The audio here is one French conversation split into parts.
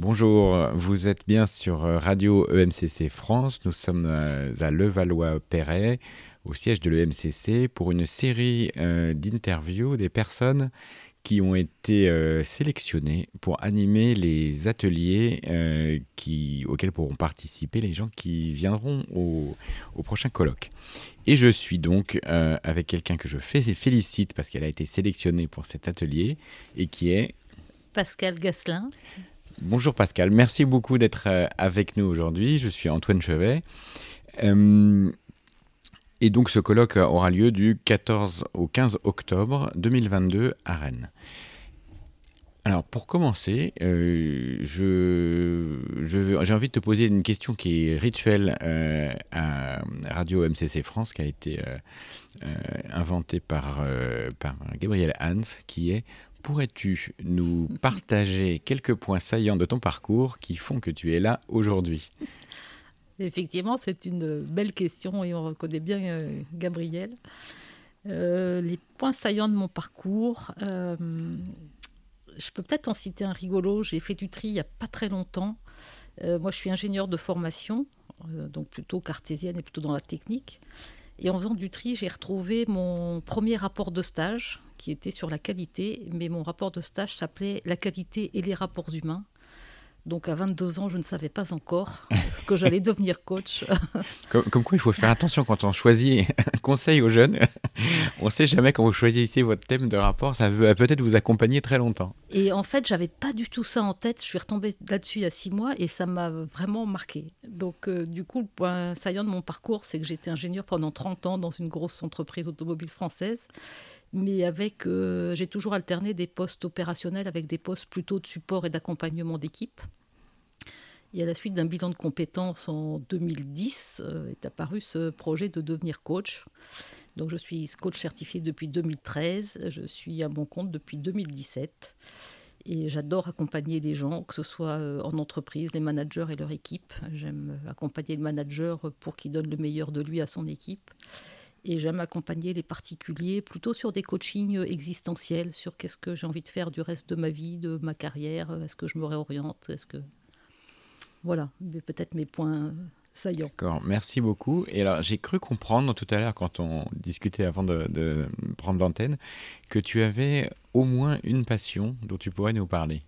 Bonjour, vous êtes bien sur Radio EMCC France. Nous sommes à Levallois-Perret, au siège de l'EMCC, pour une série euh, d'interviews des personnes qui ont été euh, sélectionnées pour animer les ateliers euh, auxquels pourront participer les gens qui viendront au, au prochain colloque. Et je suis donc avec quelqu'un que je félicite parce qu'elle a été sélectionnée pour cet atelier et qui est... Pascal Gasselin. Bonjour Pascal, merci beaucoup d'être euh, avec nous aujourd'hui. Je suis Antoine Chevet. Euh, et donc ce colloque aura lieu du 14 au 15 octobre 2022 à Rennes. Alors pour commencer, euh, j'ai envie de te poser une question qui est rituelle à Radio MCC France, qui a été inventée par, par Gabriel Hans, qui est pourrais-tu nous partager quelques points saillants de ton parcours qui font que tu es là aujourd'hui? Effectivement, c'est une belle question et on reconnaît bien euh, Gabriel. Euh, les points saillants de mon parcours, euh, je peux peut-être en citer un rigolo. J'ai fait du tri il n'y a pas très longtemps. moi, je suis ingénieur de formation, donc plutôt cartésienne et plutôt dans la technique. Et en faisant du tri, j'ai retrouvé mon premier rapport de stage qui était sur la qualité, mais mon rapport de stage s'appelait La qualité et les rapports humains. Donc à 22 ans, je ne savais pas encore que j'allais devenir coach. Comme, quoi, il faut faire attention quand on choisit un conseil aux jeunes. on ne sait jamais quand vous choisissez votre thème de rapport, ça va peut-être vous accompagner très longtemps. Et en fait, j'avais pas du tout ça en tête. Je suis retombée là-dessus il y a six mois et ça m'a vraiment marqué. Donc euh, du coup, le point saillant de mon parcours, c'est que j'étais ingénieur pendant 30 ans dans une grosse entreprise automobile française mais avec, euh, j'ai toujours alterné des postes opérationnels avec des postes plutôt de support et d'accompagnement d'équipe. Et à la suite d'un bilan de compétences en 2010, euh, est apparu ce projet de devenir coach. Donc je suis coach certifié depuis 2013, je suis à mon compte depuis 2017. Et j'adore accompagner les gens, que ce soit euh, en entreprise, les managers et leur équipe. J'aime accompagner le manager pour qu'il donne le meilleur de lui à son équipe. Et j'aime accompagner les particuliers plutôt sur des coachings existentiels, sur qu'est-ce que j'ai envie de faire du reste de ma vie, de ma carrière, est-ce que je me réoriente, est-ce que... Voilà, peut-être mes points D'accord, merci beaucoup. Et alors, j'ai cru comprendre tout à l'heure, quand on discutait avant de, prendre l'antenne, que tu avais au moins une passion dont tu pourrais nous parler.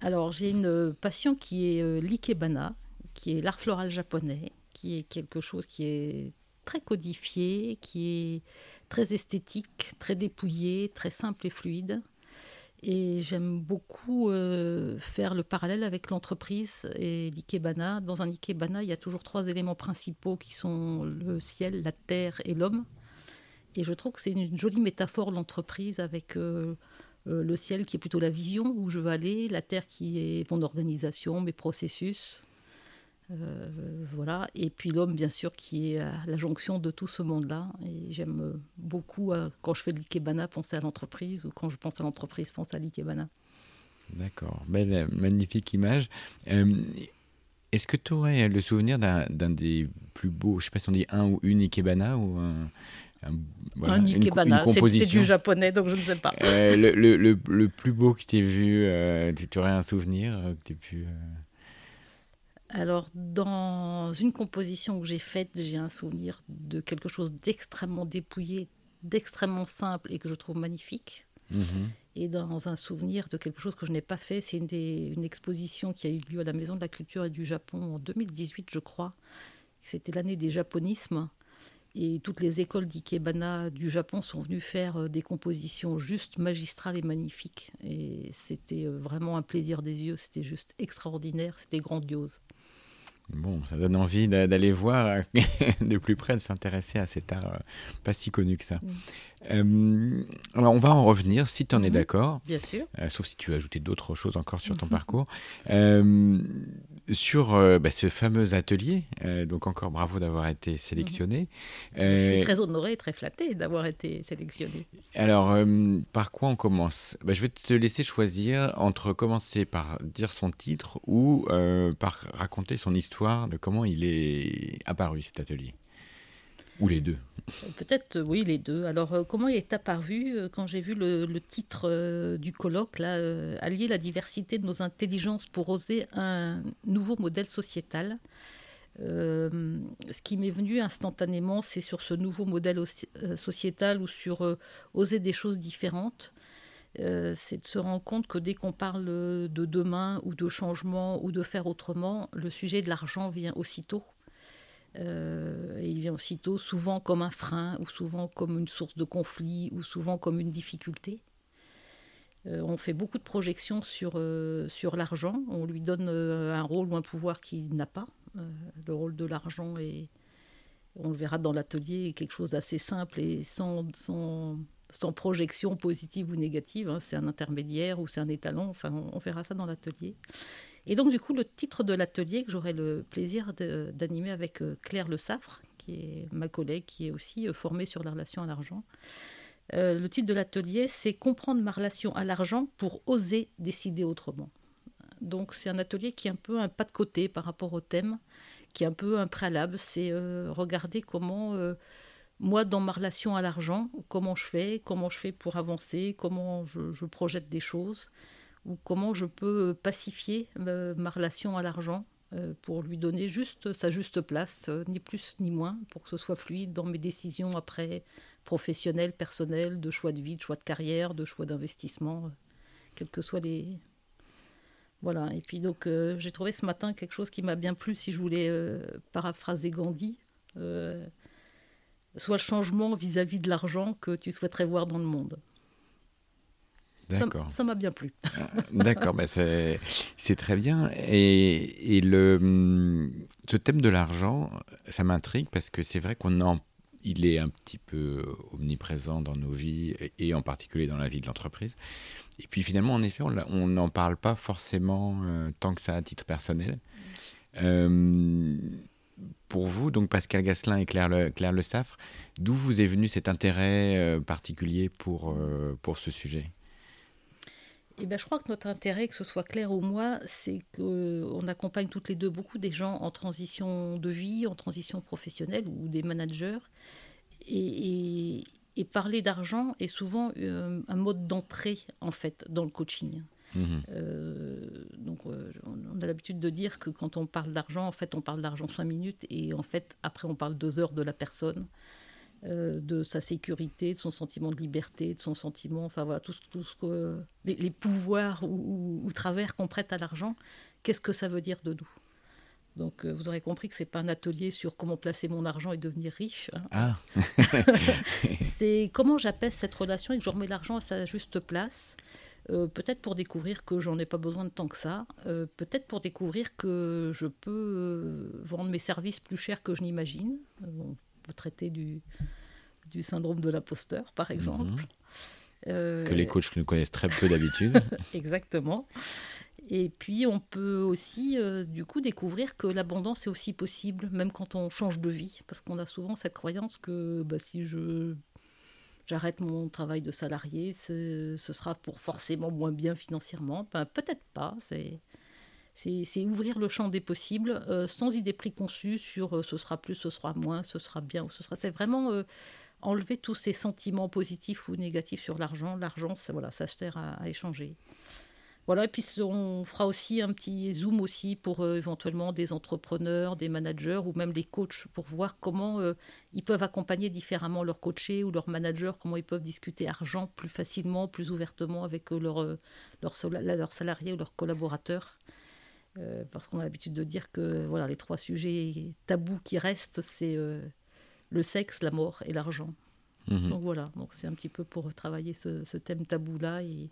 Alors, j'ai une passion qui est euh, l'ikebana, qui est l'art floral japonais, qui est quelque chose qui est très codifié, qui est très esthétique, très dépouillé, très simple et fluide. Et j'aime beaucoup euh, faire le parallèle avec l'entreprise et l'ikebana. Dans un ikebana, il y a toujours trois éléments principaux qui sont le ciel, la terre et l'homme. Et je trouve que c'est une jolie métaphore l'entreprise avec euh, euh, le ciel qui est plutôt la vision où je veux aller, la terre qui est mon organisation, mes processus, euh, voilà. Et puis l'homme, bien sûr, qui est à la jonction de tout ce monde-là. Et j'aime beaucoup, euh, quand je fais de l'ikebana, penser à l'entreprise, ou quand je pense à l'entreprise, penser à l'ikebana. D'accord. Belle, magnifique image. Euh, est-ce que tu aurais le souvenir d'un des plus beaux, je ne sais pas si on dit un ou une ikebana ou un, un, ikebana, c'est du japonais, donc je ne sais pas. le, le, le, plus beau que tu aies vu, tu aurais un souvenir que tu pu... Alors, dans une composition que j'ai faite, j'ai un souvenir de quelque chose d'extrêmement dépouillé, d'extrêmement simple et que je trouve magnifique. Mhm. Et dans un souvenir de quelque chose que je n'ai pas fait, c'est une, une, exposition qui a eu lieu à la Maison de la Culture et du Japon en 2018, je crois. C'était l'année des japonismes. Et toutes les écoles d'Ikebana du Japon sont venues faire euh, des compositions juste magistrales et magnifiques. Et c'était euh, vraiment un plaisir des yeux, c'était juste extraordinaire, c'était grandiose. Bon, ça donne envie d'aller voir de plus près, de s'intéresser à cet art euh, pas si connu que ça. Mm. Euh, alors, on va en revenir, si tu en es mhm. d'accord. Bien sûr. Euh, sauf si tu veux ajouter d'autres choses encore sur ton mhm. parcours. sur bah, ce fameux atelier, donc encore bravo d'avoir été sélectionné. Mhm. Je suis très honoré et très flatté d'avoir été sélectionné. Alors, par quoi on commence? Bah, Je vais te laisser choisir entre commencer par dire son titre ou par raconter son histoire de comment il est apparu cet atelier. Ou les deux Peut-être, oui, les deux. Alors, comment il est apparu quand j'ai vu le, titre du colloque, là, Allier la diversité de nos intelligences pour oser un nouveau modèle sociétal euh, ce qui m'est venu instantanément, c'est sur ce nouveau modèle euh, sociétal ou sur euh, oser des choses différentes. c'est de se rendre compte que dès qu'on parle de demain ou de changement ou de faire autrement, le sujet de l'argent vient aussitôt. Et il vient aussitôt souvent comme un frein ou souvent comme une source de conflit ou souvent comme une difficulté. on fait beaucoup de projections sur, sur l'argent, on lui donne un rôle ou un pouvoir qu'il n'a pas. Euh, le rôle de l'argent est, on le verra dans l'atelier, quelque chose d'assez simple et sans, sans, sans, projection positive ou négative. Hein. C'est un intermédiaire ou c'est un étalon. Enfin, on, verra ça dans l'atelier. Et donc, du coup, le titre de l'atelier que j'aurai le plaisir d'animer avec euh, Claire Le Saffre, qui est ma collègue, qui est aussi euh, formée sur la relation à l'argent. le titre de l'atelier, c'est Comprendre ma relation à l'argent pour oser décider autrement. Donc c'est un atelier qui est un peu un pas de côté par rapport au thème, qui est un peu un préalable. C'est euh, regarder comment, euh, moi, dans ma relation à l'argent, comment je fais, comment je fais pour avancer, comment je, projette des choses, ou comment je peux pacifier euh, ma relation à l'argent pour lui donner juste sa juste place, ni plus ni moins, pour que ce soit fluide dans mes décisions après professionnelles, personnelles, de choix de vie, de choix de carrière, de choix d'investissement, quels que soient les, voilà, et puis donc euh, j'ai trouvé ce matin quelque chose qui m'a bien plu si je voulais euh, paraphraser Gandhi. Euh, soit le changement vis-à-vis de l'argent que tu souhaiterais voir dans le monde. D'accord. Ça m'a bien plu. Ah, d'accord, mais c'est très bien. Et, et le, ce thème de l'argent, ça m'intrigue parce que c'est vrai qu'on en il est un petit peu omniprésent dans nos vies et en particulier dans la vie de l'entreprise. Et puis finalement, en effet, on n'en parle pas forcément euh, tant que ça à titre personnel. Euh, pour vous, donc Pascal Gasselin et Claire Le, Claire le Saffre, d'où vous est venu cet intérêt euh, particulier pour, pour ce sujet? Eh ben, je crois que notre intérêt, que ce soit Claire ou moi, c'est qu'on accompagne toutes les deux beaucoup des gens en transition de vie, en transition professionnelle ou des managers. Et, et, parler d'argent est souvent euh, un mode d'entrée, en fait, dans le coaching. Mhm. Euh, donc, euh, on a l'habitude de dire que quand on parle d'argent, en fait, on parle d'argent cinq minutes et en fait, après, on parle deux heures de la personne. Euh, de sa sécurité, de son sentiment de liberté, de son sentiment, enfin voilà, tout, tout ce que les, pouvoirs ou, travers qu'on prête à l'argent, qu'est-ce que ça veut dire de nous? Donc, euh, vous aurez compris que c'est pas un atelier sur comment placer mon argent et devenir riche. Hein. Ah. c'est comment j'apaise cette relation et que je remets l'argent à sa juste place. Euh, peut-être pour découvrir que j'en ai pas besoin de tant que ça. peut-être pour découvrir que je peux vendre mes services plus cher que je n'imagine traiter du, du syndrome de l'imposteur, par exemple. Mhm. Euh, que les coachs nous connaissent très peu d'habitude. Exactement. Et puis, on peut aussi, euh, du coup, découvrir que l'abondance est aussi possible, même quand on change de vie. Parce qu'on a souvent cette croyance que bah, si je j'arrête mon travail de salarié, ce sera pour forcément moins bien financièrement. Ben, Peut-être pas. C'est c'est ouvrir le champ des possibles euh, sans idée préconçue sur euh, ce sera plus, ce sera moins, ce sera bien ou ce sera. C'est vraiment euh, enlever tous ces sentiments positifs ou négatifs sur l'argent. L'argent, voilà, ça sert à, échanger. Voilà, et puis on fera aussi un petit zoom aussi pour éventuellement des entrepreneurs, des managers ou même des coachs pour voir comment ils peuvent accompagner différemment leurs coachés ou leurs managers, comment ils peuvent discuter argent plus facilement, plus ouvertement avec leurs leur, leur salariés ou leurs collaborateurs. Euh, parce qu'on a l'habitude de dire que voilà, les trois sujets tabous qui restent, c'est euh, le sexe, la mort et l'argent. Mhm. Donc voilà, donc c'est un petit peu pour travailler ce, thème tabou-là et,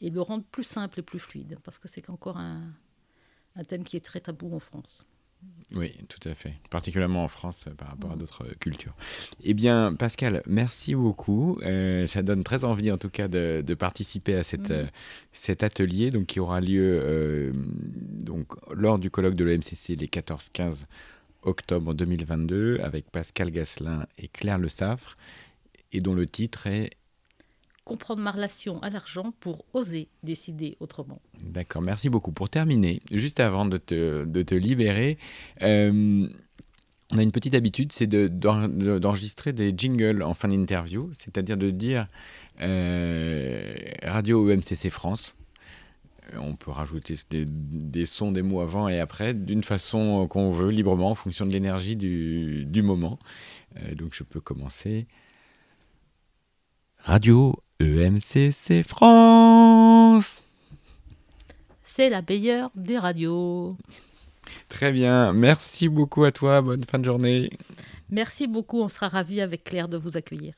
et, le rendre plus simple et plus fluide, parce que c'est encore un, un thème qui est très tabou en France. Oui, tout à fait. Particulièrement en France euh, par rapport à mm. d'autres euh, cultures. Eh bien, Pascal, merci beaucoup. Euh, ça donne très envie, en tout cas, de, participer à cette, mm. cet atelier donc, qui aura lieu donc, lors du colloque de l'OMCC les 14-15 octobre 2022 avec Pascal Gasselin et Claire Le Saffre et dont le titre est comprendre ma relation à l'argent pour oser décider autrement. D'accord, merci beaucoup. Pour terminer, juste avant de te, de te libérer, euh, on a une petite habitude, c'est d'enregistrer des jingles en fin d'interview, c'est-à-dire de dire euh, Radio EMCC France. On peut rajouter des, sons, des mots avant et après, d'une façon qu'on veut, librement, en fonction de l'énergie du, moment. Euh, donc je peux commencer. Radio EMCC France. C'est la meilleure des radios. Très bien. Merci beaucoup à toi. Bonne fin de journée. Merci beaucoup. On sera ravis avec Claire de vous accueillir.